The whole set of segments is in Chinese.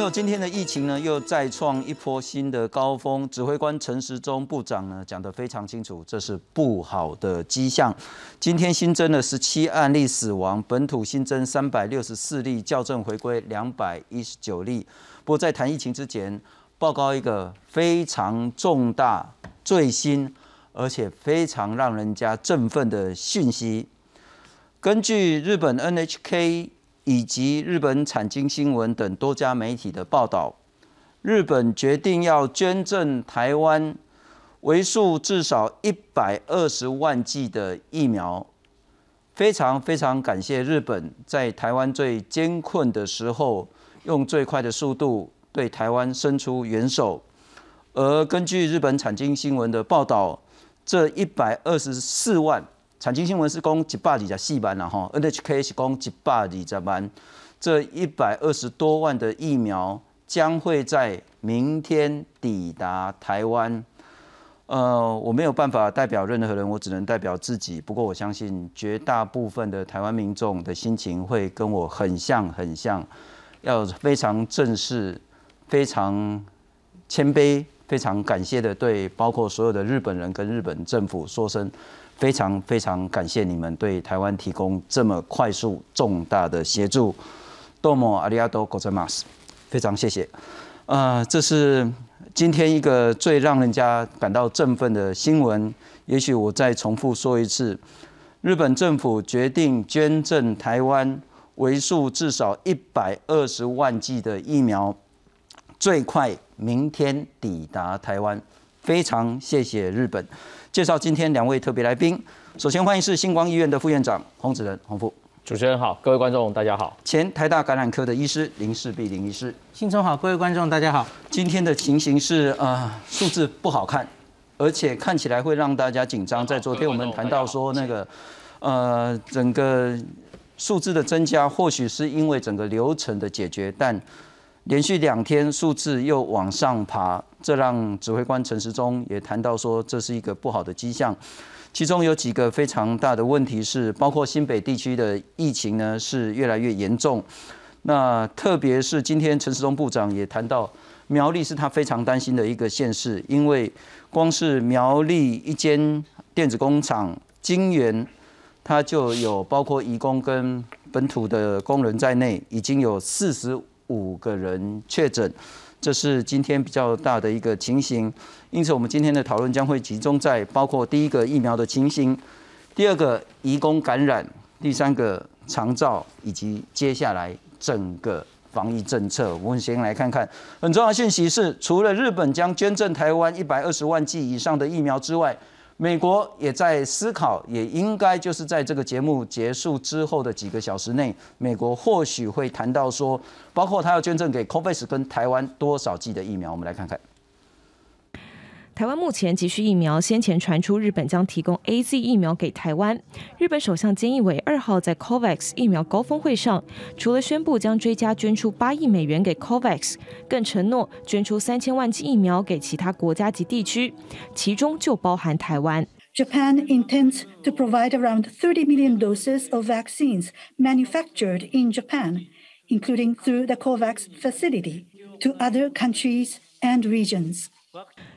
有今天的疫情呢，又再创一波新的高峰。指挥官陈时中部长呢讲得非常清楚，这是不好的迹象。今天新增了十七案例死亡，本土新增三百六十四例，校正回归两百一十九例。不过在谈疫情之前，报告一个非常重大、最新而且非常让人家振奋的讯息。根据日本 NHK。以及日本产经新闻等多家媒体的报道，日本决定要捐赠台湾为数至少一百二十万剂的疫苗，非常非常感谢日本在台湾最艰困的时候，用最快的速度对台湾伸出援手。而根据日本产经新闻的报道，这一百二十四万。产经新闻是讲一百二十四万了哈，NHK 是讲一百二十万，这一百二十多万的疫苗将会在明天抵达台湾。呃，我没有办法代表任何人，我只能代表自己。不过我相信绝大部分的台湾民众的心情会跟我很像很像，要非常正式、非常谦卑、非常感谢的对包括所有的日本人跟日本政府说声。非常非常感谢你们对台湾提供这么快速重大的协助，多么阿里阿多国在马斯，非常谢谢。呃，这是今天一个最让人家感到振奋的新闻。也许我再重复说一次，日本政府决定捐赠台湾为数至少一百二十万剂的疫苗，最快明天抵达台湾。非常谢谢日本。介绍今天两位特别来宾。首先欢迎是星光医院的副院长洪子仁洪副。主持人好，各位观众大家好。前台大感染科的医师林世璧林医师。新春好，各位观众大家好。今天的情形是啊，数字不好看，而且看起来会让大家紧张。在昨天我们谈到说那个呃整个数字的增加，或许是因为整个流程的解决，但连续两天数字又往上爬，这让指挥官陈时中也谈到说，这是一个不好的迹象。其中有几个非常大的问题是，包括新北地区的疫情呢是越来越严重。那特别是今天陈时中部长也谈到，苗栗是他非常担心的一个县市，因为光是苗栗一间电子工厂金源，它就有包括移工跟本土的工人在内，已经有四十。五个人确诊，这是今天比较大的一个情形。因此，我们今天的讨论将会集中在包括第一个疫苗的情形，第二个移工感染，第三个长照，以及接下来整个防疫政策。我们先来看看很重要的信息是，除了日本将捐赠台湾一百二十万剂以上的疫苗之外。美国也在思考，也应该就是在这个节目结束之后的几个小时内，美国或许会谈到说，包括他要捐赠给 COVAX 跟台湾多少剂的疫苗，我们来看看。台湾目前急需疫苗，先前传出日本将提供 A Z 疫苗给台湾。日本首相菅义伟二号在 COVAX 疫苗高峰会上，除了宣布将追加捐出八亿美元给 COVAX，更承诺捐出三千万剂疫苗给其他国家及地区，其中就包含台湾。Japan intends to provide around 30 million doses of vaccines manufactured in Japan, including through the COVAX facility, to other countries and regions.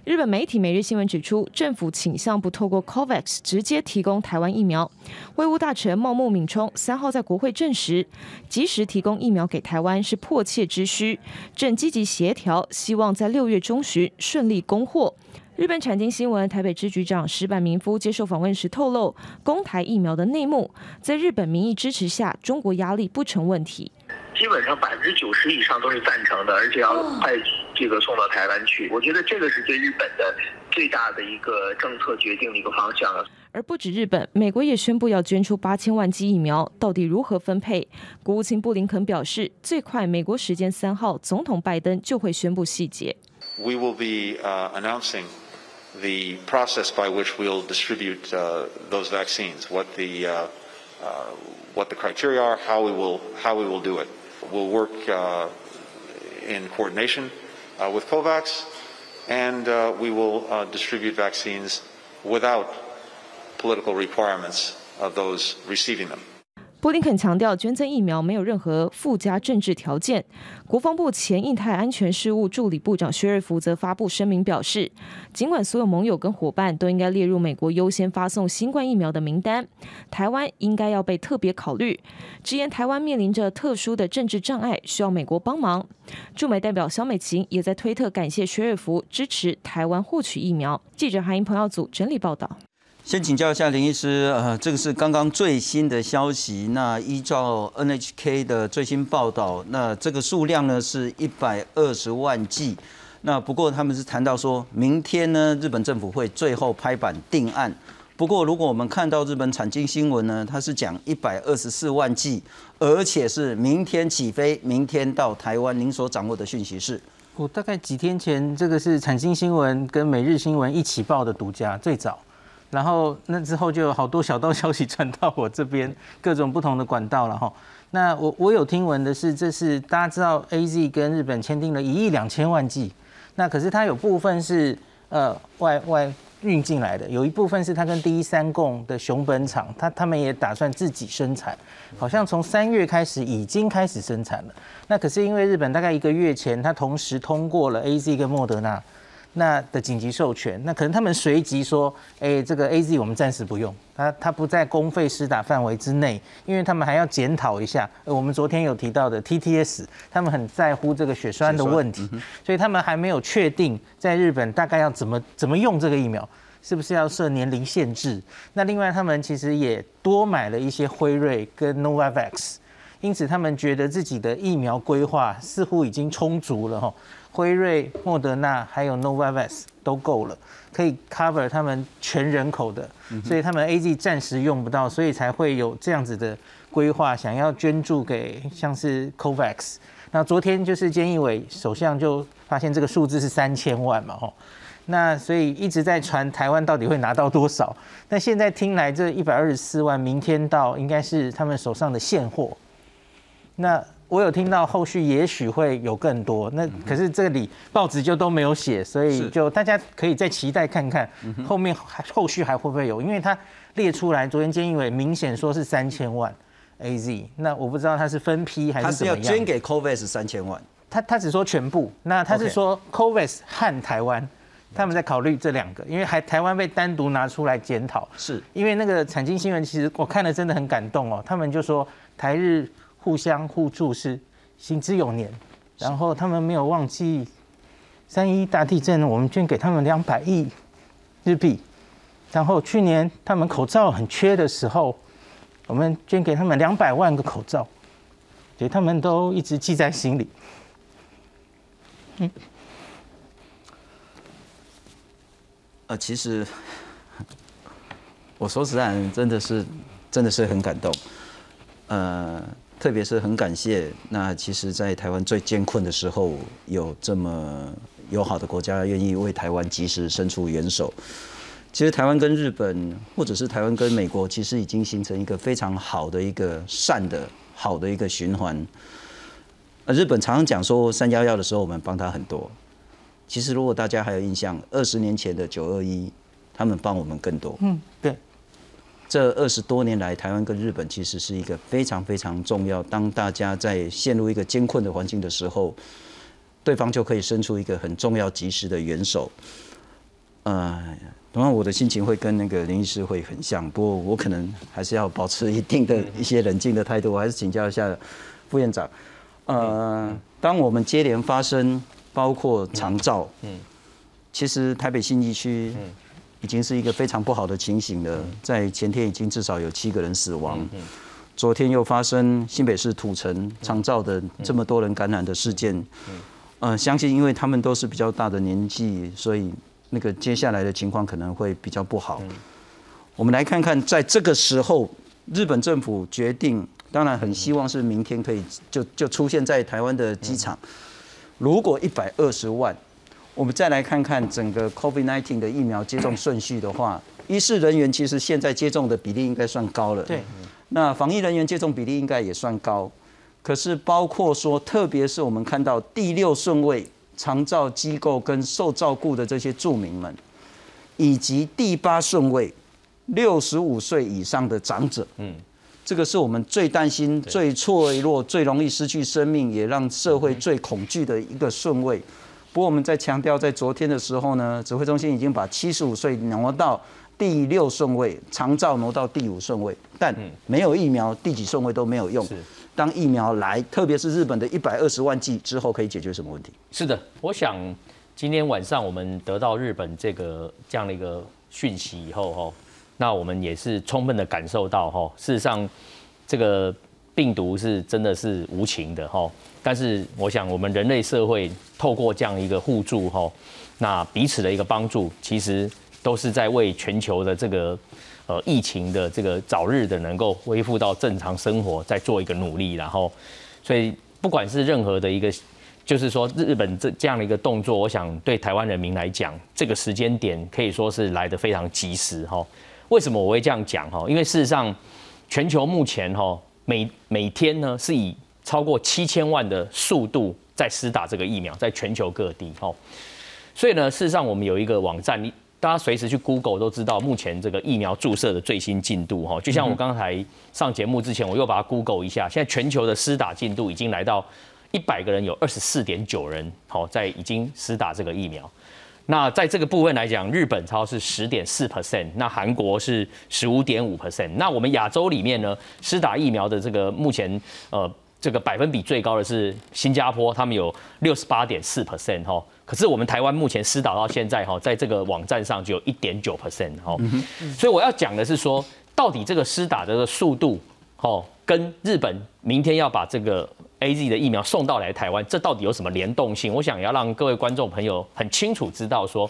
日本媒体《每日新闻》指出，政府倾向不透过 COVAX 直接提供台湾疫苗。卫务大臣茂木敏充三号在国会证实，及时提供疫苗给台湾是迫切之需，正积极协调，希望在六月中旬顺利供货。日本产经新闻台北支局长石坂明夫接受访问时透露，公台疫苗的内幕，在日本民意支持下，中国压力不成问题。基本上百分之九十以上都是赞成的，而且要快这个送到台湾去。我觉得这个是对日本的最大的一个政策决定的一个方向了。而不止日本，美国也宣布要捐出八千万剂疫苗，到底如何分配？国务卿布林肯表示，最快美国时间三号，总统拜登就会宣布细节。We will be announcing the process by which we'll distribute those vaccines. What the what the criteria are? How we will how we will do it? We'll work uh, in coordination uh, with COVAX, and uh, we will uh, distribute vaccines without political requirements of those receiving them. 布林肯强调，捐赠疫苗没有任何附加政治条件。国防部前印太安全事务助理部长薛瑞福则发布声明表示，尽管所有盟友跟伙伴都应该列入美国优先发送新冠疫苗的名单，台湾应该要被特别考虑。直言台湾面临着特殊的政治障碍，需要美国帮忙。驻美代表肖美琴也在推特感谢薛瑞福支持台湾获取疫苗。记者韩英彭耀组整理报道。先请教一下林医师，呃，这个是刚刚最新的消息。那依照 NHK 的最新报道，那这个数量呢是一百二十万剂。那不过他们是谈到说，明天呢日本政府会最后拍板定案。不过如果我们看到日本产经新闻呢，它是讲一百二十四万剂，而且是明天起飞，明天到台湾。您所掌握的讯息是？我大概几天前，这个是产经新闻跟每日新闻一起报的独家，最早。然后那之后就有好多小道消息传到我这边，各种不同的管道了哈。那我我有听闻的是，这是大家知道 A Z 跟日本签订了一亿两千万剂，那可是它有部分是呃外外运进来的，有一部分是它跟第一三共的熊本厂，它他们也打算自己生产，好像从三月开始已经开始生产了。那可是因为日本大概一个月前，它同时通过了 A Z 跟莫德纳。那的紧急授权，那可能他们随即说，哎，这个 A Z 我们暂时不用，它它不在公费施打范围之内，因为他们还要检讨一下。我们昨天有提到的 T T S，他们很在乎这个血栓的问题，所以他们还没有确定在日本大概要怎么怎么用这个疫苗，是不是要设年龄限制？那另外他们其实也多买了一些辉瑞跟 Novavax，因此他们觉得自己的疫苗规划似乎已经充足了哈。辉瑞、莫德纳还有 Novavax 都够了，可以 cover 他们全人口的，所以他们 A G 暂时用不到，所以才会有这样子的规划，想要捐助给像是 Covax。那昨天就是菅义伟首相就发现这个数字是三千万嘛，吼，那所以一直在传台湾到底会拿到多少？那现在听来这一百二十四万，明天到应该是他们手上的现货。那我有听到后续也许会有更多，那可是这里报纸就都没有写，所以就大家可以再期待看看后面还后续还会不会有，因为他列出来，昨天监义委明显说是三千万 A Z，那我不知道他是分批还是怎么样。他是要捐给 COVAX 三千万，他他只说全部，那他是说 COVAX 和台湾，他们在考虑这两个，因为还台湾被单独拿出来检讨，是。因为那个产经新闻其实我看了真的很感动哦，他们就说台日。互相互助是行之有年，然后他们没有忘记三一大地震，我们捐给他们两百亿日币，然后去年他们口罩很缺的时候，我们捐给他们两百万个口罩，所以他们都一直记在心里。嗯，呃，其实我说实在，真的是真的是很感动，呃。特别是很感谢，那其实，在台湾最艰困的时候，有这么友好的国家愿意为台湾及时伸出援手。其实，台湾跟日本，或者是台湾跟美国，其实已经形成一个非常好的一个善的好的一个循环。呃，日本常常讲说三幺幺的时候，我们帮他很多。其实，如果大家还有印象，二十年前的九二一，他们帮我们更多。嗯，对。这二十多年来，台湾跟日本其实是一个非常非常重要。当大家在陷入一个艰困的环境的时候，对方就可以伸出一个很重要、及时的援手。呃，同样我的心情会跟那个林医师会很像，不过我可能还是要保持一定的一些冷静的态度。我还是请教一下副院长。呃，当我们接连发生包括长照，嗯，其实台北信义区，嗯。已经是一个非常不好的情形了。在前天已经至少有七个人死亡，昨天又发生新北市土城长照的这么多人感染的事件。嗯，相信因为他们都是比较大的年纪，所以那个接下来的情况可能会比较不好。我们来看看，在这个时候，日本政府决定，当然很希望是明天可以就就出现在台湾的机场。如果一百二十万。我们再来看看整个 COVID-19 的疫苗接种顺序的话，医事人员其实现在接种的比例应该算高了。对，那防疫人员接种比例应该也算高。可是包括说，特别是我们看到第六顺位长照机构跟受照顾的这些住民们，以及第八顺位六十五岁以上的长者，嗯，这个是我们最担心、最脆弱、最容易失去生命，也让社会最恐惧的一个顺位。不过我们在强调，在昨天的时候呢，指挥中心已经把七十五岁挪到第六顺位，长照挪到第五顺位，但没有疫苗，第几顺位都没有用。当疫苗来，特别是日本的一百二十万剂之后，可以解决什么问题？是的，我想今天晚上我们得到日本这个这样的一个讯息以后，哈，那我们也是充分的感受到，哈，事实上这个病毒是真的是无情的，哈。但是我想我们人类社会透过这样一个互助，哈，那彼此的一个帮助，其实都是在为全球的这个。呃，疫情的这个早日的能够恢复到正常生活，在做一个努力，然后，所以不管是任何的一个，就是说日本这这样的一个动作，我想对台湾人民来讲，这个时间点可以说是来得非常及时哈。为什么我会这样讲哈？因为事实上，全球目前哈每每天呢是以超过七千万的速度在施打这个疫苗，在全球各地哈。所以呢，事实上我们有一个网站，你。大家随时去 Google 都知道目前这个疫苗注射的最新进度哈，就像我刚才上节目之前，我又把它 Google 一下，现在全球的施打进度已经来到一百个人有二十四点九人好在已经施打这个疫苗。那在这个部分来讲，日本超是十点四 percent，那韩国是十五点五 percent，那我们亚洲里面呢，施打疫苗的这个目前呃这个百分比最高的是新加坡，他们有六十八点四 percent 哈。可是我们台湾目前施打到现在哈，在这个网站上就有一点九 percent 哈，所以我要讲的是说，到底这个施打的速度，哦，跟日本明天要把这个 A Z 的疫苗送到来台湾，这到底有什么联动性？我想要让各位观众朋友很清楚知道说，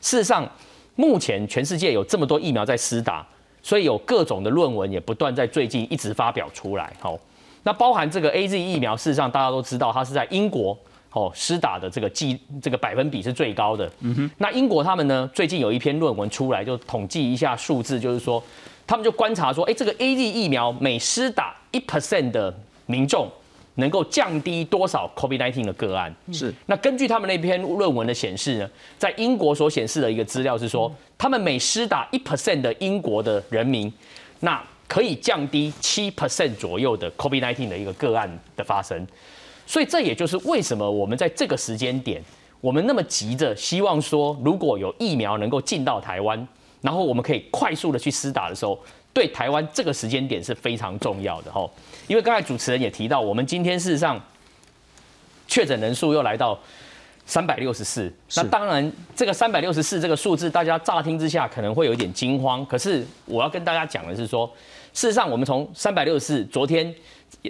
事实上目前全世界有这么多疫苗在施打，所以有各种的论文也不断在最近一直发表出来，好，那包含这个 A Z 疫苗，事实上大家都知道，它是在英国。哦，施打的这个剂这个百分比是最高的。嗯哼，那英国他们呢，最近有一篇论文出来，就统计一下数字，就是说，他们就观察说，哎，这个 A Z 疫苗每施打一 percent 的民众，能够降低多少 COVID nineteen 的个案？是。那根据他们那篇论文的显示呢，在英国所显示的一个资料是说，他们每施打一 percent 的英国的人民，那可以降低七 percent 左右的 COVID nineteen 的一个个案的发生。所以这也就是为什么我们在这个时间点，我们那么急着希望说，如果有疫苗能够进到台湾，然后我们可以快速的去施打的时候，对台湾这个时间点是非常重要的哈。因为刚才主持人也提到，我们今天事实上确诊人数又来到三百六十四。那当然，这个三百六十四这个数字，大家乍听之下可能会有一点惊慌。可是我要跟大家讲的是说，事实上我们从三百六十四，昨天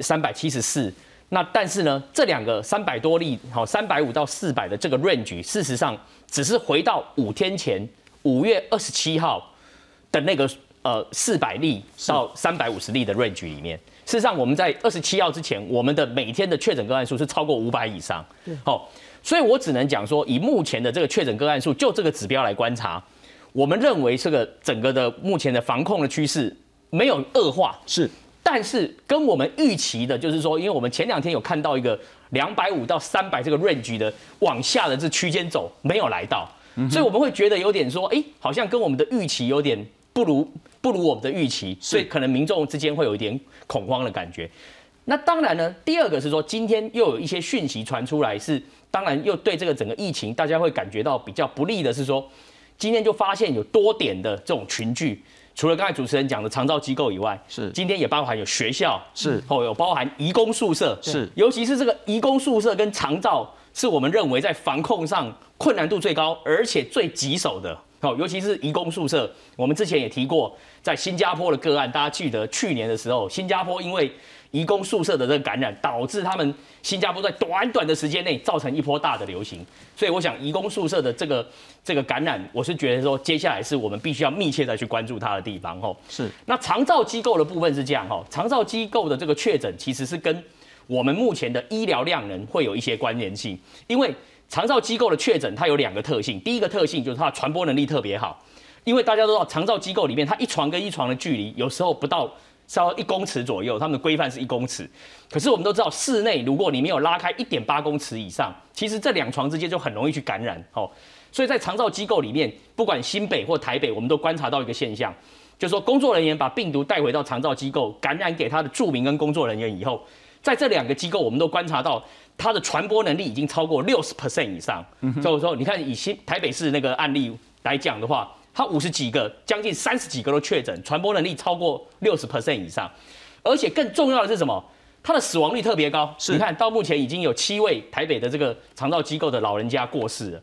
三百七十四。那但是呢，这两个三百多例，好三百五到四百的这个 range，事实上只是回到五天前五月二十七号的那个呃四百例到三百五十例的 range 里面。事实上，我们在二十七号之前，我们的每天的确诊个案数是超过五百以上。好，所以我只能讲说，以目前的这个确诊个案数，就这个指标来观察，我们认为这个整个的目前的防控的趋势没有恶化。是。但是跟我们预期的，就是说，因为我们前两天有看到一个两百五到三百这个 range 的往下的这区间走，没有来到，所以我们会觉得有点说，哎，好像跟我们的预期有点不如不如我们的预期，所以可能民众之间会有一点恐慌的感觉。那当然呢，第二个是说，今天又有一些讯息传出来，是当然又对这个整个疫情，大家会感觉到比较不利的是说，今天就发现有多点的这种群聚。除了刚才主持人讲的长照机构以外，是。今天也包含有学校，是。哦，有包含移工宿舍，是。尤其是这个移工宿舍跟长照，是我们认为在防控上困难度最高，而且最棘手的。哦，尤其是移工宿舍，我们之前也提过，在新加坡的个案，大家记得去年的时候，新加坡因为移工宿舍的这个感染，导致他们新加坡在短短的时间内造成一波大的流行。所以我想，移工宿舍的这个这个感染，我是觉得说，接下来是我们必须要密切再去关注它的地方。吼，是。那长照机构的部分是这样，吼，长照机构的这个确诊其实是跟我们目前的医疗量能会有一些关联性，因为长照机构的确诊它有两个特性，第一个特性就是它的传播能力特别好，因为大家都知道，长照机构里面它一床跟一床的距离有时候不到。稍微一公尺左右，他们的规范是一公尺。可是我们都知道，室内如果你没有拉开一点八公尺以上，其实这两床之间就很容易去感染。哦，所以在长照机构里面，不管新北或台北，我们都观察到一个现象，就是说工作人员把病毒带回到长照机构，感染给他的住民跟工作人员以后，在这两个机构，我们都观察到它的传播能力已经超过六十 percent 以上。所以说，你看以新台北市那个案例来讲的话，它五十几个，将近三十几个都确诊，传播能力超过六十 percent 以上。而且更重要的是什么？他的死亡率特别高。你看到目前已经有七位台北的这个长照机构的老人家过世了。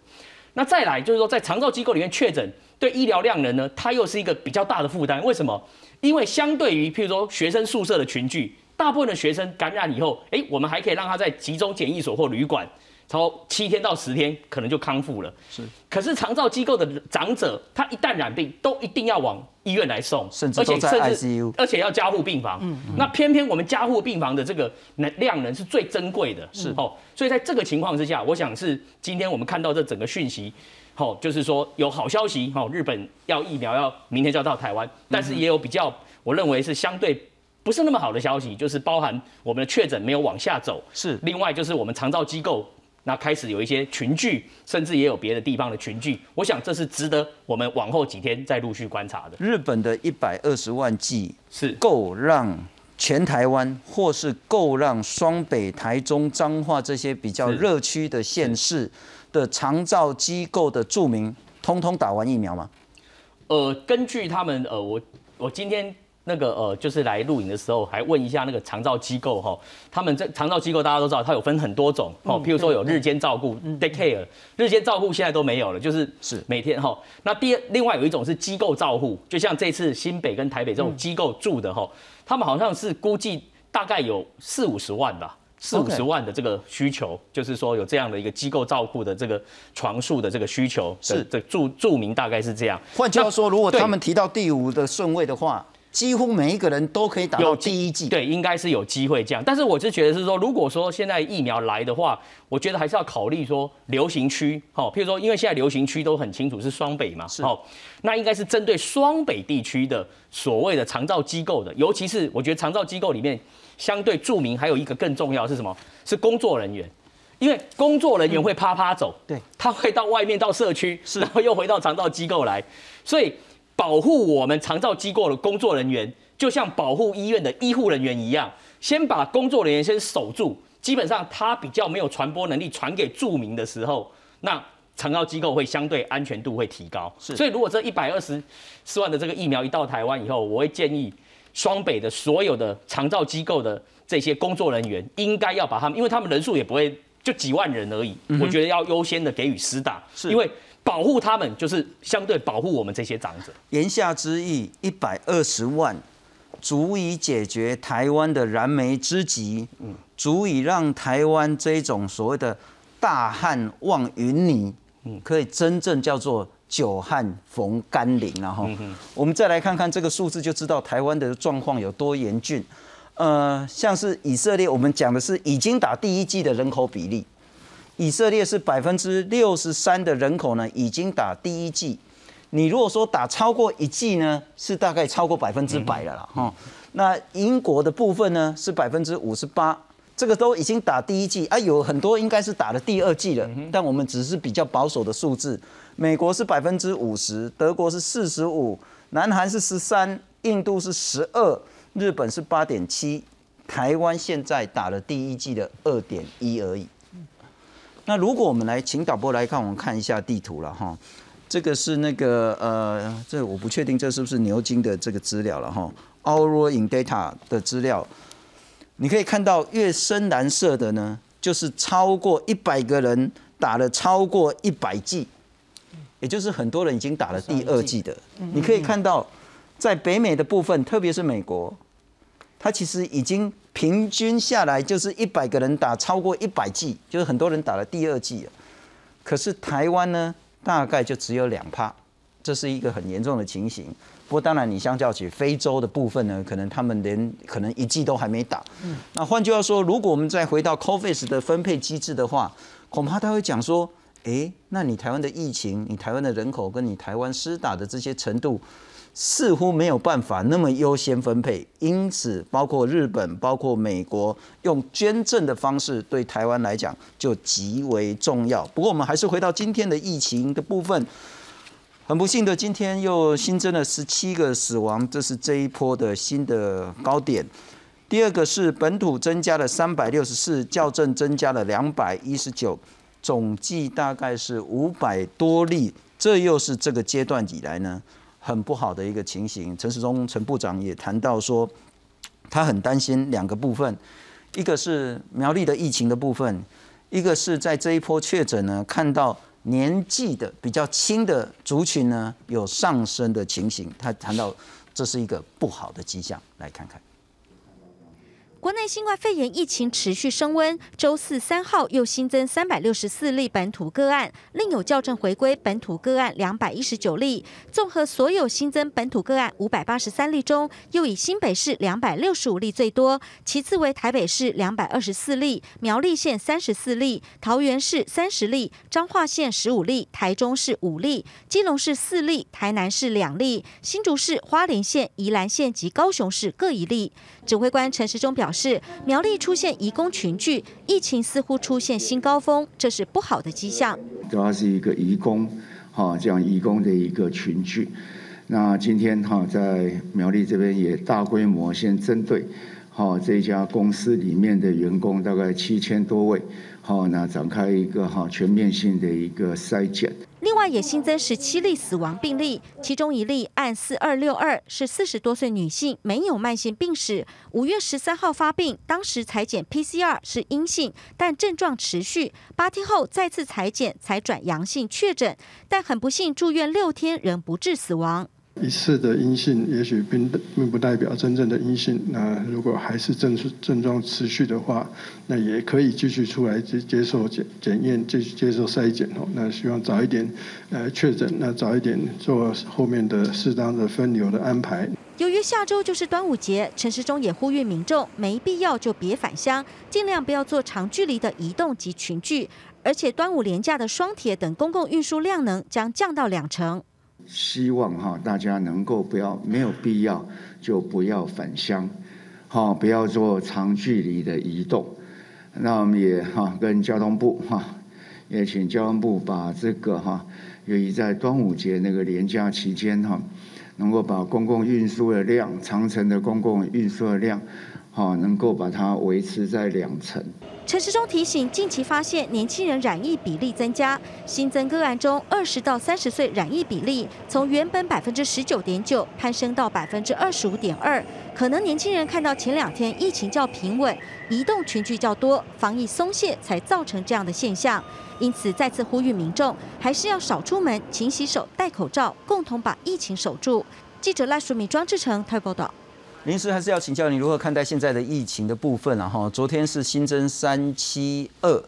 那再来就是说，在长照机构里面确诊，对医疗量人呢，它又是一个比较大的负担。为什么？因为相对于譬如说学生宿舍的群聚，大部分的学生感染以后，哎，我们还可以让他在集中检疫所或旅馆。超七天到十天可能就康复了。是，可是长照机构的长者，他一旦染病，都一定要往医院来送，甚至都在 ICU，而且要加护病房。嗯，那偏偏我们加护病房的这个能量能是最珍贵的。是哦，所以在这个情况之下，我想是今天我们看到这整个讯息，好，就是说有好消息，好，日本要疫苗要明天就要到台湾，但是也有比较，我认为是相对不是那么好的消息，就是包含我们的确诊没有往下走。是，另外就是我们长照机构。那开始有一些群聚，甚至也有别的地方的群聚，我想这是值得我们往后几天再陆续观察的。日本的一百二十万剂是够让全台湾，或是够让双北、台中、彰化这些比较热区的县市的长照机构的住民，通通打完疫苗吗？呃，根据他们，呃，我我今天。那个呃，就是来录影的时候，还问一下那个长照机构哈，他们这长照机构大家都知道，它有分很多种哦，譬如说有日间照顾 day care，日间照顾现在都没有了，就是是每天哈。那第二，另外有一种是机构照护，就像这次新北跟台北这种机构住的哈，他们好像是估计大概有四五十万吧，四五十万的这个需求，就是说有这样的一个机构照顾的这个床数的这个需求，是这住住民大概是这样。换句话说，如果他们提到第五的顺位的话。几乎每一个人都可以打到第一剂，对，应该是有机会这样。但是我是觉得是说，如果说现在疫苗来的话，我觉得还是要考虑说流行区，好，譬如说，因为现在流行区都很清楚是双北嘛，好，那应该是针对双北地区的所谓的长照机构的，尤其是我觉得长照机构里面相对著名还有一个更重要是什么？是工作人员，因为工作人员会啪啪走，对，他会到外面到社区，然后又回到长照机构来，所以。保护我们长照机构的工作人员，就像保护医院的医护人员一样，先把工作人员先守住。基本上他比较没有传播能力，传给住民的时候，那长照机构会相对安全度会提高。是，所以如果这一百二十四万的这个疫苗一到台湾以后，我会建议双北的所有的长照机构的这些工作人员，应该要把他们，因为他们人数也不会就几万人而已，我觉得要优先的给予施打，是因为。保护他们，就是相对保护我们这些长者。言下之意，一百二十万足以解决台湾的燃眉之急，嗯，足以让台湾这种所谓的大旱望云霓，嗯，可以真正叫做久旱逢甘霖，然后，我们再来看看这个数字，就知道台湾的状况有多严峻。呃，像是以色列，我们讲的是已经打第一季的人口比例。以色列是百分之六十三的人口呢，已经打第一剂。你如果说打超过一剂呢，是大概超过百分之百了啦。哈，那英国的部分呢是百分之五十八，这个都已经打第一剂啊，有很多应该是打了第二剂了。但我们只是比较保守的数字，美国是百分之五十，德国是四十五，南韩是十三，印度是十二，日本是八点七，台湾现在打了第一剂的二点一而已。那如果我们来请导播来看，我们看一下地图了哈。这个是那个呃，这我不确定这是不是牛津的这个资料了哈。Our in data 的资料，你可以看到越深蓝色的呢，就是超过一百个人打了超过一百剂，也就是很多人已经打了第二剂的。你可以看到，在北美的部分，特别是美国，它其实已经。平均下来就是一百个人打超过一百剂，就是很多人打了第二剂可是台湾呢，大概就只有两趴，这是一个很严重的情形。不过当然，你相较起非洲的部分呢，可能他们连可能一剂都还没打。嗯。那换句话说，如果我们再回到 COVIS 的分配机制的话，恐怕他会讲说：，哎，那你台湾的疫情，你台湾的人口跟你台湾施打的这些程度。似乎没有办法那么优先分配，因此包括日本、包括美国用捐赠的方式对台湾来讲就极为重要。不过我们还是回到今天的疫情的部分，很不幸的，今天又新增了十七个死亡，这是这一波的新的高点。第二个是本土增加了三百六十四，校正增加了两百一十九，总计大概是五百多例。这又是这个阶段以来呢很不好的一个情形。陈时中陈部长也谈到说，他很担心两个部分，一个是苗栗的疫情的部分，一个是在这一波确诊呢看到年纪的比较轻的族群呢有上升的情形。他谈到这是一个不好的迹象，来看看。国内新冠肺炎疫情持续升温，周四三号又新增三百六十四例本土个案，另有校正回归本土个案两百一十九例。综合所有新增本土个案五百八十三例中，又以新北市两百六十五例最多，其次为台北市两百二十四例，苗栗县三十四例，桃园市三十例，彰化县十五例，台中市五例，基隆市四例，台南市两例，新竹市、花莲县、宜兰县及高雄市各一例。指挥官陈时中表示，苗栗出现移工群聚，疫情似乎出现新高峰，这是不好的迹象。主要是一个移工，哈，这样移工的一个群聚。那今天哈，在苗栗这边也大规模先针对，好这家公司里面的员工大概七千多位，好那展开一个哈全面性的一个筛检。另外也新增十七例死亡病例，其中一例按四二六二是四十多岁女性，没有慢性病史，五月十三号发病，当时裁剪 PCR 是阴性，但症状持续，八天后再次裁剪才转阳性确诊，但很不幸住院六天仍不治死亡。一次的阴性，也许并并不代表真正的阴性。那如果还是症症状持续的话，那也可以继续出来接接受检检验，继续接受筛检哦。那希望早一点呃确诊，那早一点做后面的适当的分流的安排。由于下周就是端午节，陈时中也呼吁民众没必要就别返乡，尽量不要做长距离的移动及群聚，而且端午连假的双铁等公共运输量能将降到两成。希望哈大家能够不要没有必要就不要返乡，哈不要做长距离的移动。那我们也哈跟交通部哈也请交通部把这个哈由于在端午节那个连假期间哈能够把公共运输的量长城的公共运输的量。好，能够把它维持在两成。陈时中提醒，近期发现年轻人染疫比例增加，新增个案中，二十到三十岁染疫比例从原本百分之十九点九攀升到百分之二十五点二。可能年轻人看到前两天疫情较平稳，移动群聚较多，防疫松懈，才造成这样的现象。因此，再次呼吁民众还是要少出门，勤洗手、戴口罩，共同把疫情守住。记者赖淑敏、庄志成台报道。临时还是要请教你如何看待现在的疫情的部分啊？哈，昨天是新增三七二，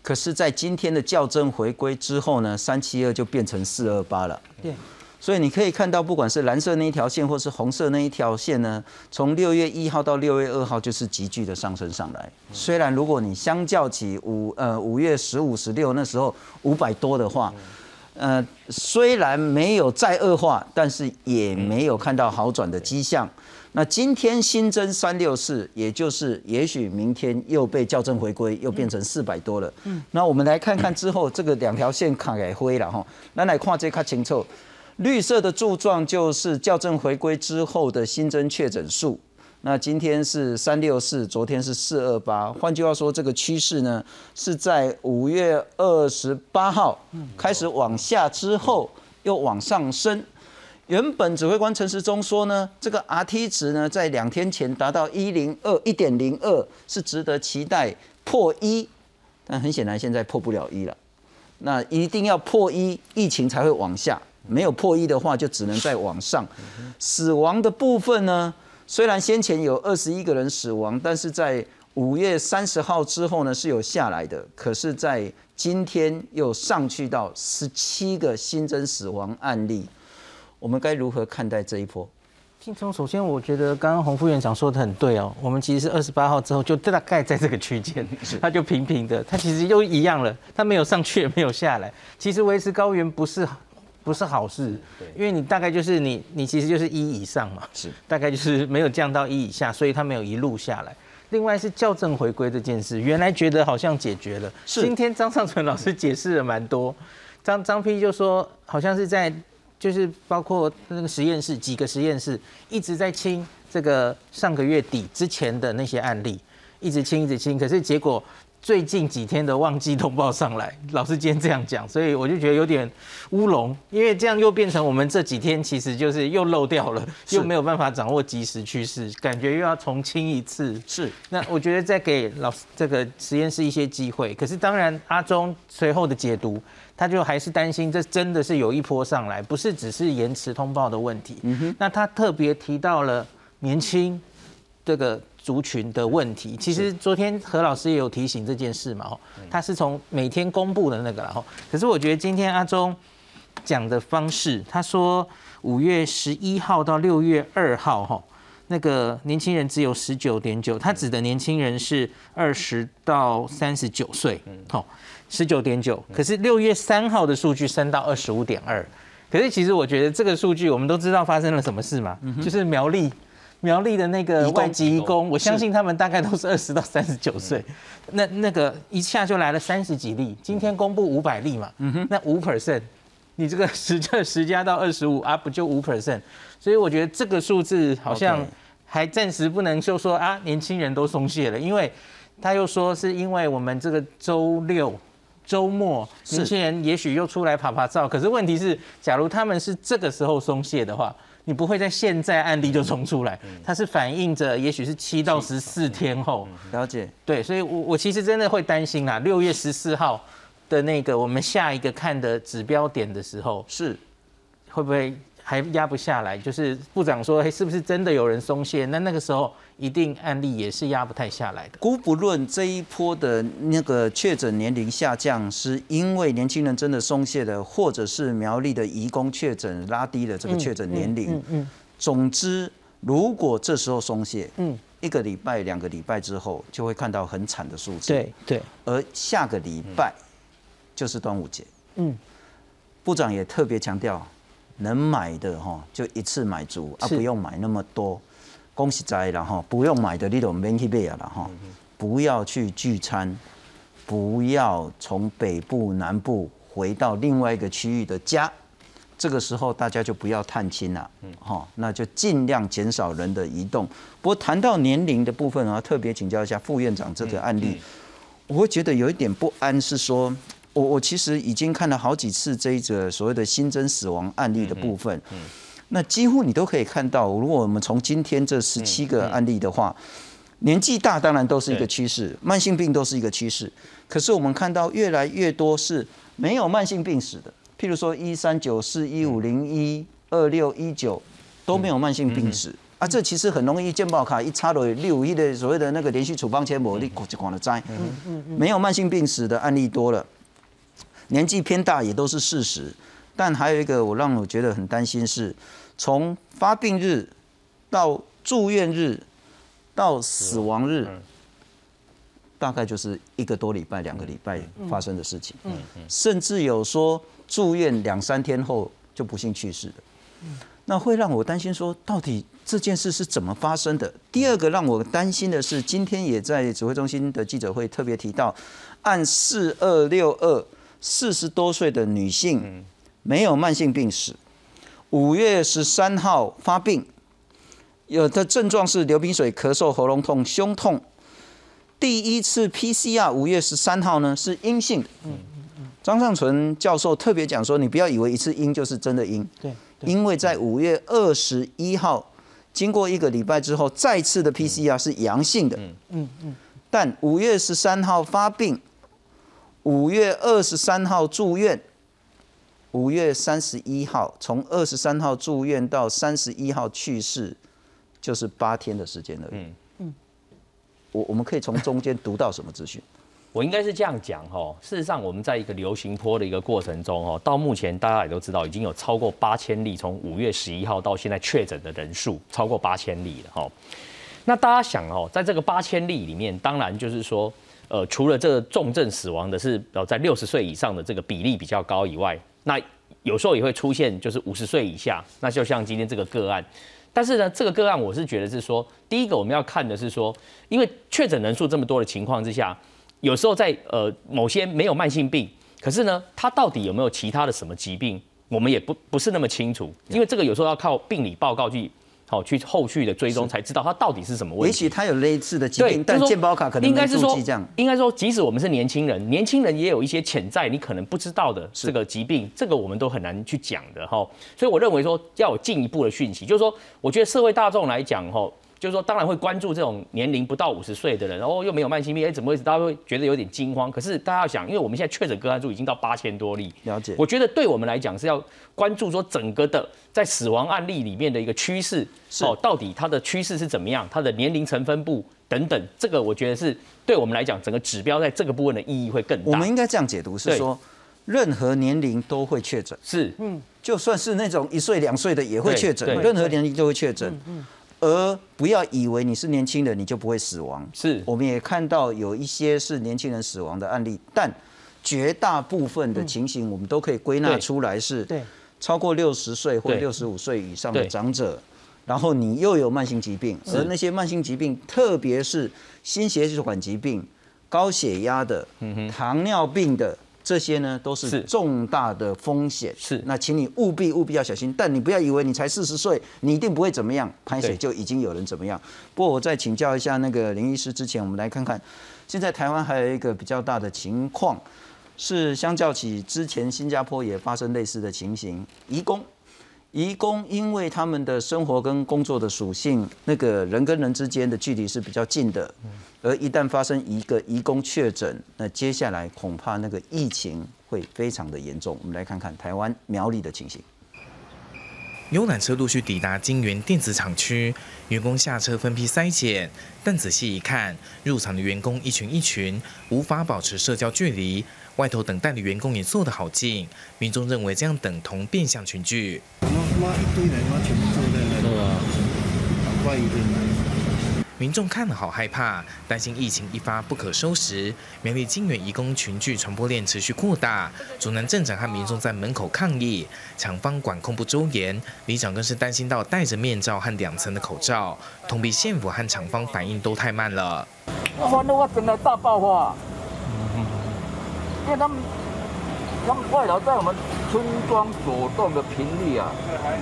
可是，在今天的校正回归之后呢，三七二就变成四二八了。对，所以你可以看到，不管是蓝色那一条线，或是红色那一条线呢，从六月一号到六月二号就是急剧的上升上来。虽然如果你相较起五呃五月十五十六那时候五百多的话。呃，虽然没有再恶化，但是也没有看到好转的迹象。那今天新增三六四，也就是也许明天又被校正回归，又变成四百多了。嗯，那我们来看看之后这个两条线卡给灰了哈。那来看这看清楚，绿色的柱状就是校正回归之后的新增确诊数。那今天是三六四，昨天是四二八。换句话说，这个趋势呢是在五月二十八号开始往下之后又往上升。原本指挥官陈时中说呢，这个 R T 值呢在两天前达到一零二一点零二，是值得期待破一。但很显然现在破不了一了。那一定要破一，疫情才会往下；没有破一的话，就只能再往上。死亡的部分呢？虽然先前有二十一个人死亡，但是在五月三十号之后呢是有下来的，可是，在今天又上去到十七个新增死亡案例，我们该如何看待这一波？信聪，首先我觉得刚刚洪副院长说的很对哦，我们其实是二十八号之后就大概在这个区间，它就平平的，它其实又一样了，它没有上去也没有下来，其实维持高原不是。不是好事，对，因为你大概就是你，你其实就是一以上嘛，是，大概就是没有降到一以下，所以它没有一路下来。另外是校正回归这件事，原来觉得好像解决了，是。今天张尚存老师解释了蛮多，张张批就说好像是在就是包括那个实验室几个实验室一直在清这个上个月底之前的那些案例，一直清一直清，可是结果。最近几天的旺季通报上来，老师今天这样讲，所以我就觉得有点乌龙，因为这样又变成我们这几天其实就是又漏掉了，又没有办法掌握及时趋势，感觉又要重清一次。是，那我觉得再给老师这个实验室一些机会。可是当然，阿中随后的解读，他就还是担心这真的是有一波上来，不是只是延迟通报的问题。嗯哼，那他特别提到了年轻这个。族群的问题，其实昨天何老师也有提醒这件事嘛，吼，他是从每天公布的那个，然后，可是我觉得今天阿中讲的方式，他说五月十一号到六月二号，哈，那个年轻人只有十九点九，他指的年轻人是二十到三十九岁，好，十九点九，可是六月三号的数据升到二十五点二，可是其实我觉得这个数据，我们都知道发生了什么事嘛，就是苗栗。苗栗的那个外籍工，我相信他们大概都是二十到三十九岁，那那个一下就来了三十几例，今天公布五百例嘛，那五 percent，你这个十加十加到二十五啊，不就五 percent？所以我觉得这个数字好像还暂时不能就说啊，年轻人都松懈了，因为他又说是因为我们这个周六周末年轻人也许又出来爬爬照，可是问题是，假如他们是这个时候松懈的话。你不会在现在案例就冲出来，它是反映着也许是七到十四天后了解。对，所以我我其实真的会担心啦，六月十四号的那个我们下一个看的指标点的时候，是会不会？还压不下来，就是部长说，哎是不是真的有人松懈？那那个时候一定案例也是压不太下来的。姑不论这一波的那个确诊年龄下降，是因为年轻人真的松懈了，或者是苗栗的移工确诊拉低了这个确诊年龄。嗯嗯。总之，如果这时候松懈，嗯，一个礼拜、两个礼拜之后，就会看到很惨的数字。对对。而下个礼拜就是端午节。嗯。部长也特别强调。能买的哈，就一次买足啊，不用买那么多。恭喜在了哈，不用买的你都免去买了哈。不要去聚餐，不要从北部、南部回到另外一个区域的家。这个时候大家就不要探亲了，哈，那就尽量减少人的移动。不过谈到年龄的部分啊，特别请教一下副院长这个案例，我会觉得有一点不安，是说。我我其实已经看了好几次这一则所谓的新增死亡案例的部分，那几乎你都可以看到，如果我们从今天这十七个案例的话，年纪大当然都是一个趋势，慢性病都是一个趋势，可是我们看到越来越多是没有慢性病史的，譬如说一三九四一五零一二六一九都没有慢性病史啊，这其实很容易健保卡一插了六一的所谓的那个连续处方签膜，你就光了摘，没有慢性病史的案例多了。年纪偏大也都是事实，但还有一个我让我觉得很担心是，从发病日到住院日到死亡日，大概就是一个多礼拜、两个礼拜发生的事情。甚至有说住院两三天后就不幸去世的。那会让我担心说，到底这件事是怎么发生的？第二个让我担心的是，今天也在指挥中心的记者会特别提到，按四二六二。四十多岁的女性，没有慢性病史，五月十三号发病，有的症状是流鼻水、咳嗽、喉咙痛、胸痛。第一次 PCR 五月十三号呢是阴性的。张尚存教授特别讲说，你不要以为一次阴就是真的阴。对。因为在五月二十一号，经过一个礼拜之后，再次的 PCR 是阳性的。嗯嗯嗯。但五月十三号发病。五月二十三号住院，五月三十一号从二十三号住院到三十一号去世，就是八天的时间而已。嗯嗯，我我们可以从中间读到什么资讯？我应该是这样讲哈。事实上，我们在一个流行坡的一个过程中哦，到目前大家也都知道，已经有超过八千例，从五月十一号到现在确诊的人数超过八千例了哈。那大家想哦，在这个八千例里面，当然就是说。呃，除了这个重症死亡的是呃在六十岁以上的这个比例比较高以外，那有时候也会出现就是五十岁以下，那就像今天这个个案。但是呢，这个个案我是觉得是说，第一个我们要看的是说，因为确诊人数这么多的情况之下，有时候在呃某些没有慢性病，可是呢，他到底有没有其他的什么疾病？我们也不不是那么清楚，因为这个有时候要靠病理报告去。好，去后续的追踪才知道它到底是什么问题。也许他有类似的疾病，但健保卡可能应该是说这样。应该说，即使我们是年轻人，年轻人也有一些潜在你可能不知道的这个疾病，这个我们都很难去讲的哈。所以我认为说要有进一步的讯息，就是说，我觉得社会大众来讲哈。就是说，当然会关注这种年龄不到五十岁的人，然后又没有慢性病，哎，怎么回事？大家会觉得有点惊慌。可是大家要想，因为我们现在确诊个案数已经到八千多例，了解。我觉得对我们来讲是要关注说整个的在死亡案例里面的一个趋势，哦，到底它的趋势是怎么样？它的年龄层分布等等，这个我觉得是对我们来讲，整个指标在这个部分的意义会更大。我们应该这样解读，是说任何年龄都会确诊，是，嗯，就算是那种一岁两岁的也会确诊，任何年龄都会确诊，嗯。而不要以为你是年轻人，你就不会死亡。是，我们也看到有一些是年轻人死亡的案例，但绝大部分的情形，我们都可以归纳出来是，超过六十岁或六十五岁以上的长者，然后你又有慢性疾病，而那些慢性疾病，特别是心血管疾病、高血压的、糖尿病的。这些呢都是重大的风险，是那，请你务必务必要小心。但你不要以为你才四十岁，你一定不会怎么样，拍水就已经有人怎么样。不过我再请教一下那个林医师，之前我们来看看，现在台湾还有一个比较大的情况，是相较起之前新加坡也发生类似的情形，移工。移工因为他们的生活跟工作的属性，那个人跟人之间的距离是比较近的，而一旦发生一个移工确诊，那接下来恐怕那个疫情会非常的严重。我们来看看台湾苗栗的情形。游览车陆续抵达金源电子厂区，员工下车分批筛检，但仔细一看，入场的员工一群一群，无法保持社交距离。外头等待的员工也坐得好近，民众认为这样等同变相群聚。民众看了好害怕，担心疫情一发不可收拾。苗栗金源移工群聚传播链持续扩大，竹南镇长和民众在门口抗议，厂方管控不周延，里长更是担心到戴着面罩和两层的口罩，同比县府和厂方反应都太慢了。哇，那我真的大爆发。因为他们，他们外劳在我们村庄走动的频率啊，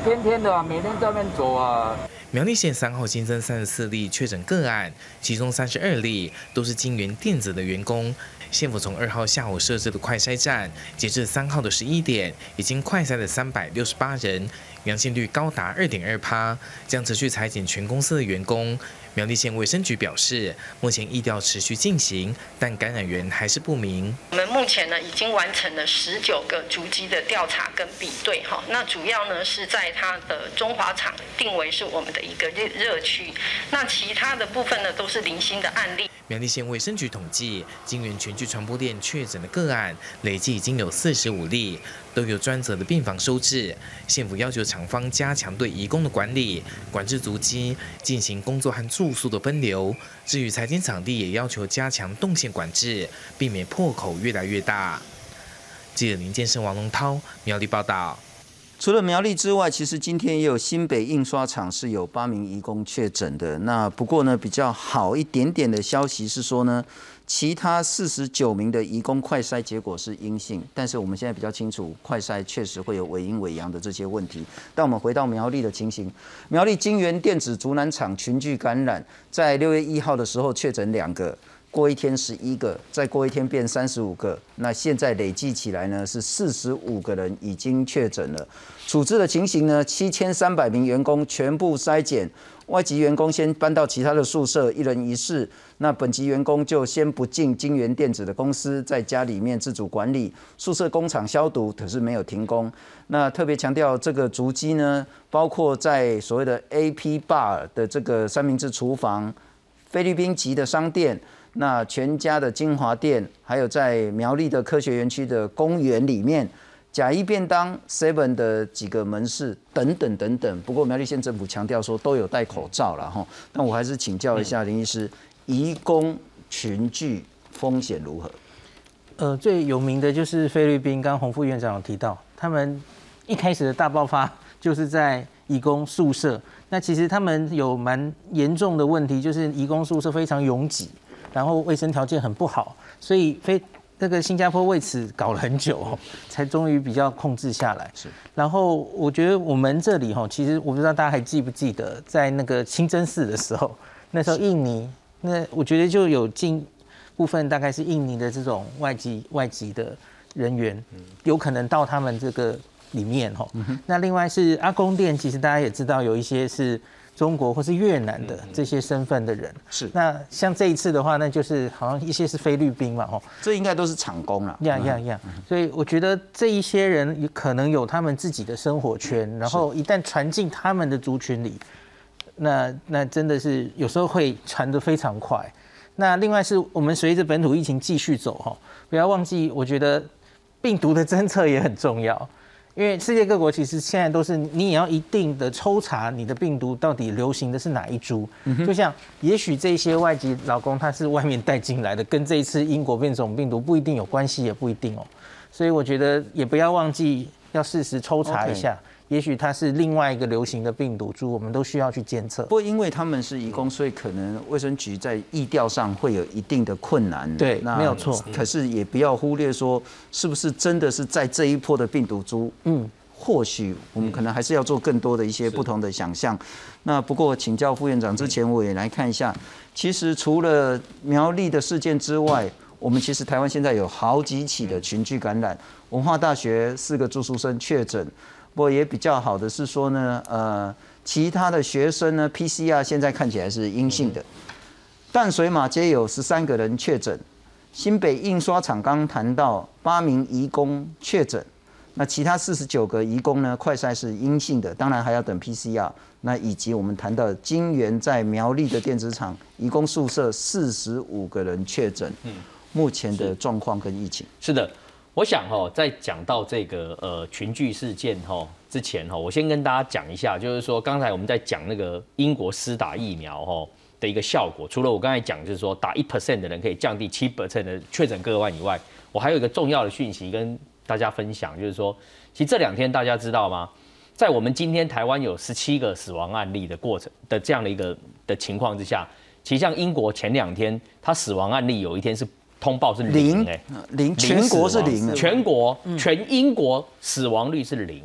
天天的，啊每天在那边走啊。苗栗县三号新增三十四例确诊个案，其中三十二例都是金源电子的员工。县府从二号下午设置的快筛站，截至三号的十一点，已经快筛了三百六十八人，阳性率高达二点二趴，将持续裁减全公司的员工。苗栗县卫生局表示，目前疫调持续进行，但感染源还是不明。我们目前呢已经完成了十九个足迹的调查跟比对，哈，那主要呢是在它的中华厂定为是我们的一个热热区，那其他的部分呢都是零星的案例。苗栗县卫生局统计，金源全聚传播链确诊的个案累计已经有四十五例，都有专责的病房收治。县府要求厂方加强对移工的管理，管制足迹，进行工作和住宿的分流。至于财经场地，也要求加强动线管制，避免破口越来越大。记者林建生、王龙涛，苗栗报道。除了苗栗之外，其实今天也有新北印刷厂是有八名移工确诊的。那不过呢，比较好一点点的消息是说呢，其他四十九名的移工快筛结果是阴性。但是我们现在比较清楚，快筛确实会有伪阴伪阳的这些问题。但我们回到苗栗的情形，苗栗金源电子竹南厂群聚感染，在六月一号的时候确诊两个。过一天十一个，再过一天变三十五个，那现在累计起来呢是四十五个人已经确诊了。处置的情形呢，七千三百名员工全部筛检，外籍员工先搬到其他的宿舍，一人一室。那本级员工就先不进金源电子的公司，在家里面自主管理，宿舍工厂消毒，可是没有停工。那特别强调这个足迹呢，包括在所谓的 AP Bar 的这个三明治厨房，菲律宾籍的商店。那全家的金华店，还有在苗栗的科学园区的公园里面，甲一便当 Seven 的几个门市等等等等。不过苗栗县政府强调说都有戴口罩了哈。那我还是请教一下林医师，移工群聚风险如何？呃，最有名的就是菲律宾，刚洪副院长有提到，他们一开始的大爆发就是在移工宿舍。那其实他们有蛮严重的问题，就是移工宿舍非常拥挤。然后卫生条件很不好，所以非那个新加坡为此搞了很久哦，才终于比较控制下来。是，然后我觉得我们这里哈，其实我不知道大家还记不记得，在那个清真寺的时候，那时候印尼，那我觉得就有进部分大概是印尼的这种外籍外籍的人员，有可能到他们这个里面哈。那另外是阿公殿，其实大家也知道有一些是。中国或是越南的这些身份的人。是，那像这一次的话，那就是好像一些是菲律宾嘛，哦，这应该都是厂工了，呀呀呀，所以我觉得这一些人有可能有他们自己的生活圈，然后一旦传进他们的族群里，那那真的是有时候会传得非常快。那另外是我们随着本土疫情继续走，哈，不要忘记，我觉得病毒的侦测也很重要。因为世界各国其实现在都是你也要一定的抽查你的病毒到底流行的是哪一株，就像也许这些外籍劳工他是外面带进来的，跟这一次英国变种病毒不一定有关系，也不一定哦。所以我觉得也不要忘记要适时抽查一下。也许它是另外一个流行的病毒株，我们都需要去监测。不过因为他们是移工，所以可能卫生局在疫调上会有一定的困难。对，没有错。可是也不要忽略说，是不是真的是在这一波的病毒株？嗯，或许我们可能还是要做更多的一些不同的想象。那不过请教副院长之前，我也来看一下，其实除了苗栗的事件之外，我们其实台湾现在有好几起的群聚感染，文化大学四个住宿生确诊。不过也比较好的是说呢，呃，其他的学生呢，PCR 现在看起来是阴性的。淡水马街有十三个人确诊，新北印刷厂刚谈到八名移工确诊，那其他四十九个移工呢，快筛是阴性的，当然还要等 PCR。那以及我们谈到金源在苗栗的电子厂移工宿舍四十五个人确诊，嗯，目前的状况跟疫情是的。我想哈，在讲到这个呃群聚事件哈之前哈，我先跟大家讲一下，就是说刚才我们在讲那个英国施打疫苗哈的一个效果，除了我刚才讲就是说打一 percent 的人可以降低七 percent 的确诊个案以外，我还有一个重要的讯息跟大家分享，就是说，其实这两天大家知道吗？在我们今天台湾有十七个死亡案例的过程的这样的一个的情况之下，其实像英国前两天它死亡案例有一天是。通报是零哎，零全国是零，全国全英国死亡率是零，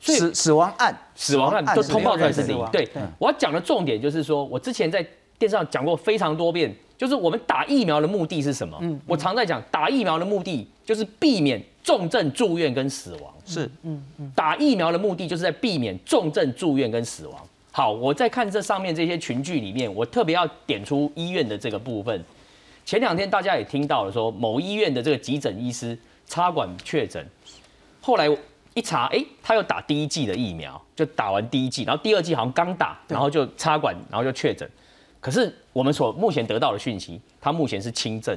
死死亡案死亡案就通报出来是零。对，我要讲的重点就是说，我之前在电视上讲过非常多遍，就是我们打疫苗的目的是什么？嗯，我常在讲，打疫苗的目的就是避免重症住院跟死亡。是，嗯嗯，打疫苗的目的就是在避免重症住院跟死亡。好，我在看这上面这些群聚里面，我特别要点出医院的这个部分。前两天大家也听到了，说某医院的这个急诊医师插管确诊，后来一查，哎，他又打第一剂的疫苗，就打完第一剂，然后第二剂好像刚打，然后就插管，然后就确诊。可是我们所目前得到的讯息，他目前是轻症，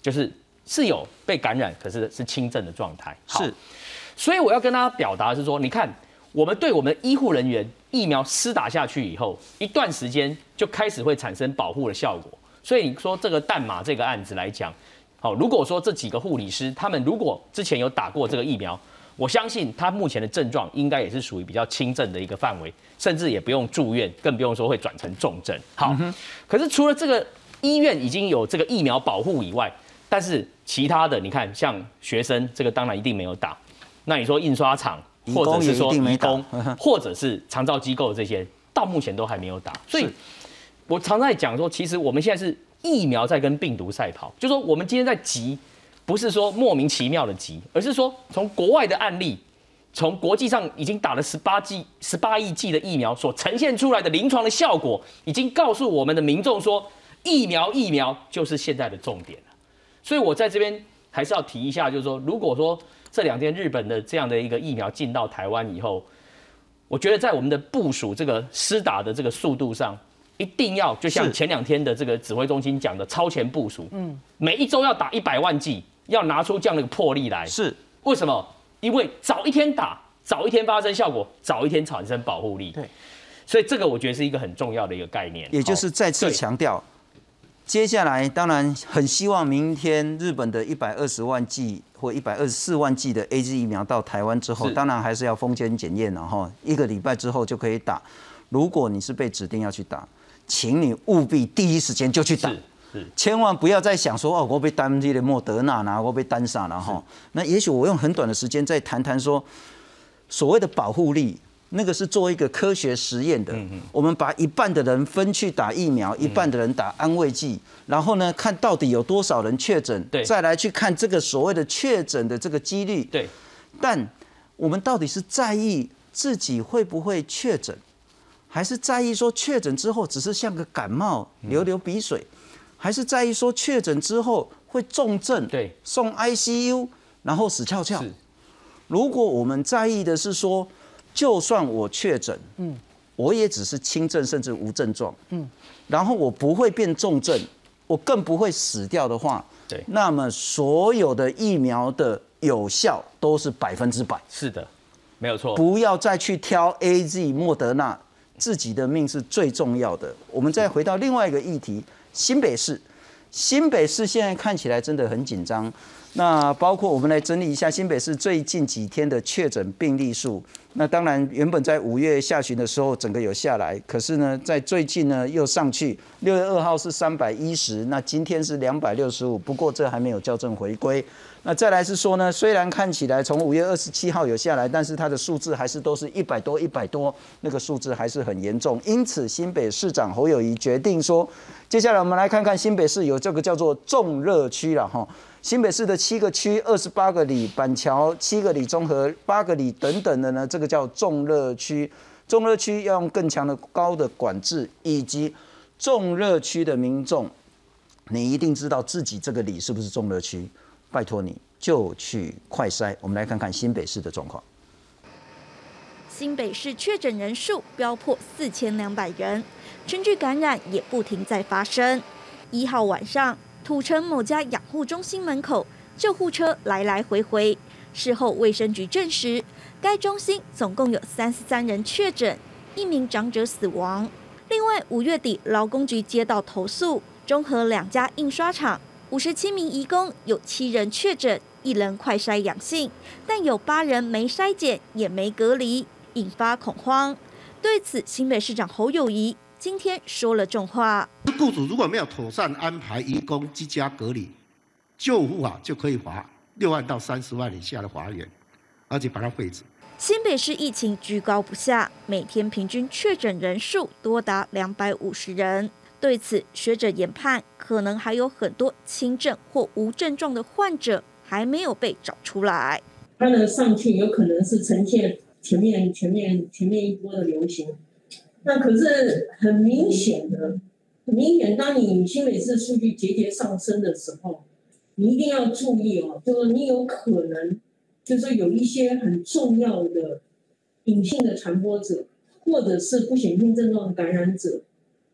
就是是有被感染，可是是轻症的状态。是，所以我要跟大家表达是说，你看，我们对我们的医护人员疫苗施打下去以后，一段时间就开始会产生保护的效果。所以你说这个淡马这个案子来讲，好，如果说这几个护理师他们如果之前有打过这个疫苗，我相信他目前的症状应该也是属于比较轻症的一个范围，甚至也不用住院，更不用说会转成重症。好，可是除了这个医院已经有这个疫苗保护以外，但是其他的你看，像学生这个当然一定没有打，那你说印刷厂或者是说移工，或者是长照机构这些，到目前都还没有打，所以。我常在讲说，其实我们现在是疫苗在跟病毒赛跑，就说我们今天在急，不是说莫名其妙的急，而是说从国外的案例，从国际上已经打了十八剂、十八亿剂的疫苗所呈现出来的临床的效果，已经告诉我们的民众说，疫苗疫苗就是现在的重点了。所以我在这边还是要提一下，就是说，如果说这两天日本的这样的一个疫苗进到台湾以后，我觉得在我们的部署这个施打的这个速度上。一定要就像前两天的这个指挥中心讲的超前部署，嗯，每一周要打一百万剂，要拿出这样的一个魄力来。是为什么？因为早一天打，早一天发生效果，早一天产生保护力。对，所以这个我觉得是一个很重要的一个概念。也就是再次强调，接下来当然很希望明天日本的一百二十万剂或一百二十四万剂的 A Z 疫苗到台湾之后，当然还是要封签检验然后一个礼拜之后就可以打。如果你是被指定要去打。请你务必第一时间就去打，千万不要再想说哦，我被单这的莫德纳啦，我被单啥了哈。那也许我用很短的时间再谈谈说，所谓的保护力，那个是做一个科学实验的。我们把一半的人分去打疫苗，一半的人打安慰剂，然后呢，看到底有多少人确诊，再来去看这个所谓的确诊的这个几率。对，但我们到底是在意自己会不会确诊？还是在意说确诊之后只是像个感冒流流鼻水，还是在意说确诊之后会重症，对，送 ICU 然后死翘翘。如果我们在意的是说，就算我确诊，嗯，我也只是轻症甚至无症状，嗯，然后我不会变重症，我更不会死掉的话，对，那么所有的疫苗的有效都是百分之百。是的，没有错。不要再去挑 AZ、莫德纳。自己的命是最重要的。我们再回到另外一个议题，新北市，新北市现在看起来真的很紧张。那包括我们来整理一下新北市最近几天的确诊病例数。那当然，原本在五月下旬的时候整个有下来，可是呢，在最近呢又上去。六月二号是三百一十，那今天是两百六十五，不过这还没有校正回归。那再来是说呢，虽然看起来从五月二十七号有下来，但是它的数字还是都是一百多、一百多，那个数字还是很严重。因此，新北市长侯友谊决定说，接下来我们来看看新北市有这个叫做重热区了哈。新北市的七个区、二十八个里、板桥七个里综合八个里等等的呢，这个叫重热区。重热区要用更强的高的管制，以及重热区的民众，你一定知道自己这个里是不是重热区。拜托你就去快筛，我们来看看新北市的状况。新北市确诊人数飙破四千两百人，群聚感染也不停在发生。一号晚上，土城某家养护中心门口，救护车来来回回。事后卫生局证实，该中心总共有三十三人确诊，一名长者死亡。另外，五月底劳工局接到投诉，中和两家印刷厂。五十七名移工有七人确诊，一人快筛阳性，但有八人没筛检也没隔离，引发恐慌。对此，新北市长侯友谊今天说了重话：雇主如果没有妥善安排移工居家隔离，救护啊就可以罚六万到三十万以下的罚款，而且把他废止。新北市疫情居高不下，每天平均确诊人数多达两百五十人。对此，学者研判，可能还有很多轻症或无症状的患者还没有被找出来。它的上去有可能是呈现前面、前面、前面一波的流行。那可是很明显的，很明显，当你新北市数据节节上升的时候，你一定要注意哦，就是你有可能，就是有一些很重要的隐性的传播者，或者是不显性症状感染者。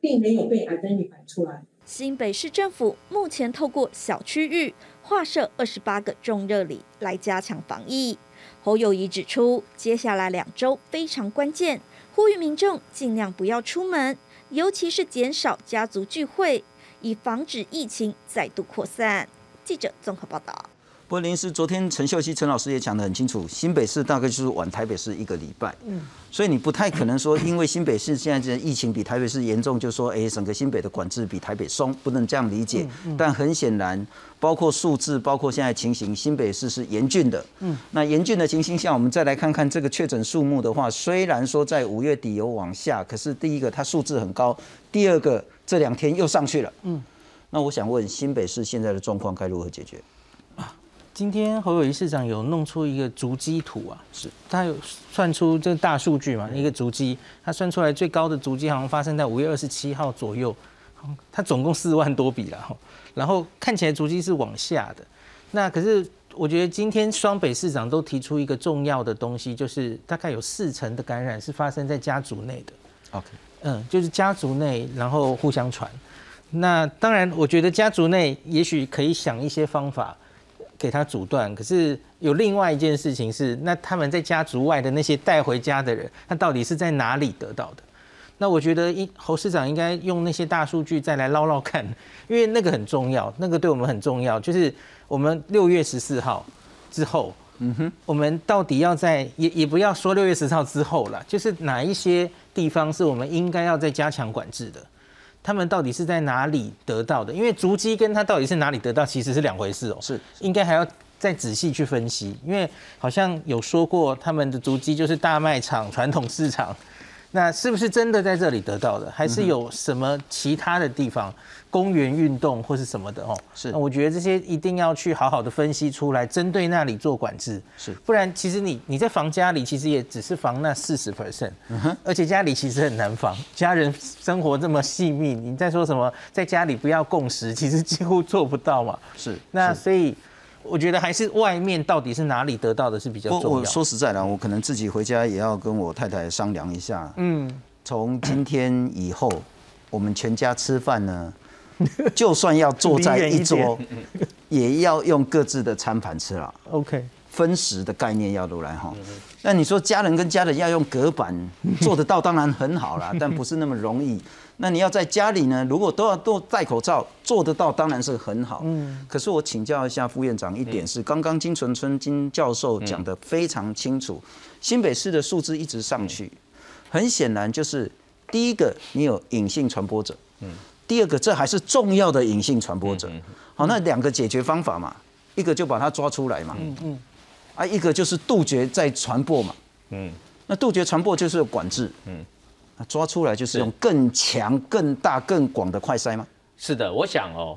并没有被 identify 出来。新北市政府目前透过小区域划设二十八个重热里来加强防疫。侯友谊指出，接下来两周非常关键，呼吁民众尽量不要出门，尤其是减少家族聚会，以防止疫情再度扩散。记者综合报道。不过，临时昨天陈秀熙陈老师也讲得很清楚，新北市大概就是晚台北市一个礼拜，嗯，所以你不太可能说，因为新北市现在这疫情比台北市严重，就说，哎，整个新北的管制比台北松，不能这样理解。但很显然，包括数字，包括现在情形，新北市是严峻的。嗯，那严峻的情形下，我们再来看看这个确诊数目的话，虽然说在五月底有往下，可是第一个它数字很高，第二个这两天又上去了。嗯，那我想问，新北市现在的状况该如何解决？今天侯友谊市长有弄出一个足迹图啊，是他有算出这大数据嘛？一个足迹，他算出来最高的足迹好像发生在五月二十七号左右，他总共四万多笔了，然后看起来足迹是往下的。那可是我觉得今天双北市长都提出一个重要的东西，就是大概有四成的感染是发生在家族内的。OK，嗯，就是家族内然后互相传。那当然，我觉得家族内也许可以想一些方法。给他阻断，可是有另外一件事情是，那他们在家族外的那些带回家的人，他到底是在哪里得到的？那我觉得，一侯市长应该用那些大数据再来捞捞看，因为那个很重要，那个对我们很重要。就是我们六月十四号之后，嗯哼，我们到底要在也也不要说六月十四号之后了，就是哪一些地方是我们应该要再加强管制的？他们到底是在哪里得到的？因为足迹跟他到底是哪里得到，其实是两回事哦。是，应该还要再仔细去分析，因为好像有说过他们的足迹就是大卖场、传统市场，那是不是真的在这里得到的，还是有什么其他的地方？公园运动或是什么的哦，是，我觉得这些一定要去好好的分析出来，针对那里做管制，是，不然其实你你在防家里，其实也只是防那四十 percent，而且家里其实很难防，家人生活这么细密，你在说什么在家里不要共识，其实几乎做不到嘛，是，那所以我觉得还是外面到底是哪里得到的是比较重要。我说实在的，我可能自己回家也要跟我太太商量一下，嗯，从今天以后，我们全家吃饭呢。就算要坐在一桌，也要用各自的餐盘吃了。OK，分食的概念要如来哈。那你说家人跟家人要用隔板 做得到，当然很好啦，但不是那么容易。那你要在家里呢，如果都要都戴口罩，做得到当然是很好。嗯。可是我请教一下副院长一点是，刚刚金纯春金教授讲的非常清楚，新北市的数字一直上去，很显然就是第一个，你有隐性传播者。嗯。第二个，这还是重要的隐性传播者。好，那两个解决方法嘛，一个就把它抓出来嘛，嗯嗯，啊，一个就是杜绝再传播嘛，嗯，那杜绝传播就是管制，嗯，那抓出来就是用更强、更大、更广的快筛吗？是的，我想哦，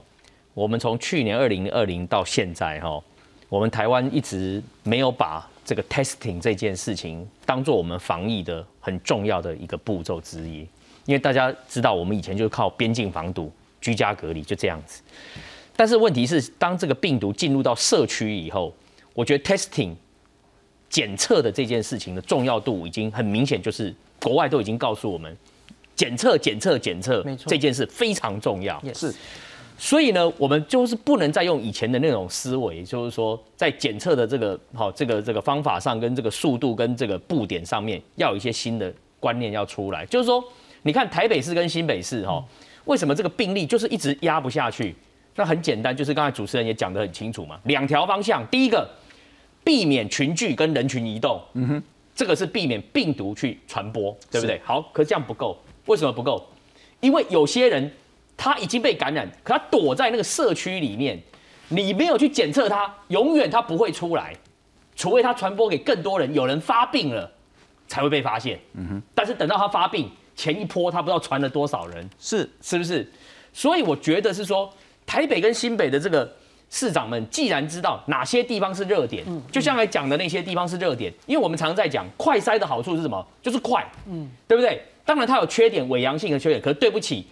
我们从去年二零二零到现在哈，我们台湾一直没有把这个 testing 这件事情当做我们防疫的很重要的一个步骤之一。因为大家知道，我们以前就是靠边境防毒、居家隔离，就这样子。但是问题是，当这个病毒进入到社区以后，我觉得 testing 检测的这件事情的重要度已经很明显，就是国外都已经告诉我们，检测、检测、检测，这件事非常重要。也是。所以呢，我们就是不能再用以前的那种思维，就是说在检测的这个好这个这个方法上，跟这个速度跟这个布点上面，要有一些新的观念要出来，就是说。你看台北市跟新北市哈，为什么这个病例就是一直压不下去？那很简单，就是刚才主持人也讲得很清楚嘛。两条方向，第一个，避免群聚跟人群移动，嗯哼，这个是避免病毒去传播，对不对？好，可是这样不够，为什么不够？因为有些人他已经被感染，可他躲在那个社区里面，你没有去检测他，永远他不会出来，除非他传播给更多人，有人发病了才会被发现，嗯哼。但是等到他发病。前一波他不知道传了多少人，是是不是？所以我觉得是说，台北跟新北的这个市长们，既然知道哪些地方是热点，就像来讲的那些地方是热点，因为我们常常在讲快筛的好处是什么？就是快，嗯，对不对？当然它有缺点，伪阳性的缺点。可是对不起，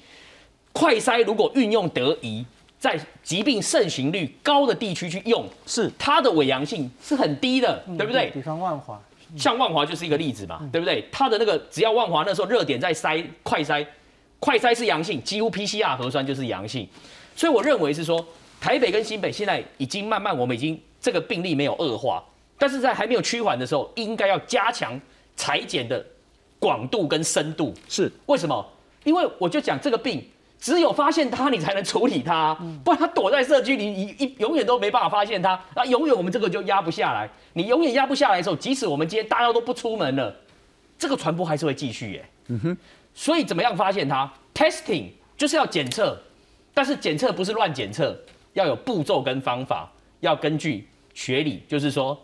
快筛如果运用得宜，在疾病盛行率高的地区去用，是它的伪阳性是很低的，对不对？比方万华。像万华就是一个例子嘛，对不对？它的那个只要万华那时候热点在筛快筛，快筛是阳性，几乎 PCR 核酸就是阳性，所以我认为是说，台北跟新北现在已经慢慢我们已经这个病例没有恶化，但是在还没有趋缓的时候，应该要加强裁剪的广度跟深度。是为什么？因为我就讲这个病。只有发现它，你才能处理它，不然它躲在社区里，你一永远都没办法发现它，那永远我们这个就压不下来。你永远压不下来的时候，即使我们今天大家都不出门了，这个传播还是会继续耶。嗯哼。所以怎么样发现它？Testing 就是要检测，但是检测不是乱检测，要有步骤跟方法，要根据学理，就是说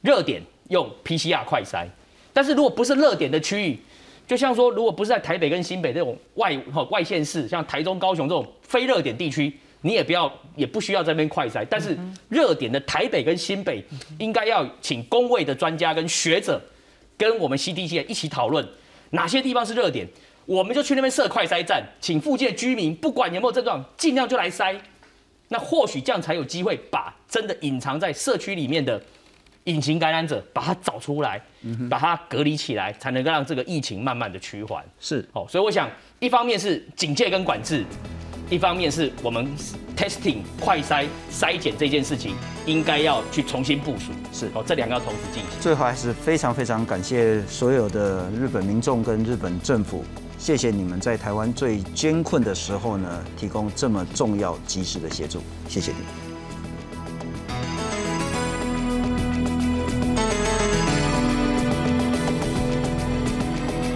热点用 PCR 快筛，但是如果不是热点的区域。就像说，如果不是在台北跟新北这种外外县市，像台中、高雄这种非热点地区，你也不要，也不需要这边快筛。但是热点的台北跟新北，应该要请工位的专家跟学者，跟我们 CDC 一起讨论哪些地方是热点，我们就去那边设快筛站，请附近的居民不管有没有症状，尽量就来筛。那或许这样才有机会把真的隐藏在社区里面的。隐形感染者把它找出来，把它隔离起来，才能够让这个疫情慢慢的趋缓。是哦，所以我想，一方面是警戒跟管制，一方面是我们 testing 快筛筛检这件事情，应该要去重新部署。是哦，这两个要同时进行。最后还是非常非常感谢所有的日本民众跟日本政府，谢谢你们在台湾最艰困的时候呢，提供这么重要及时的协助，谢谢你们。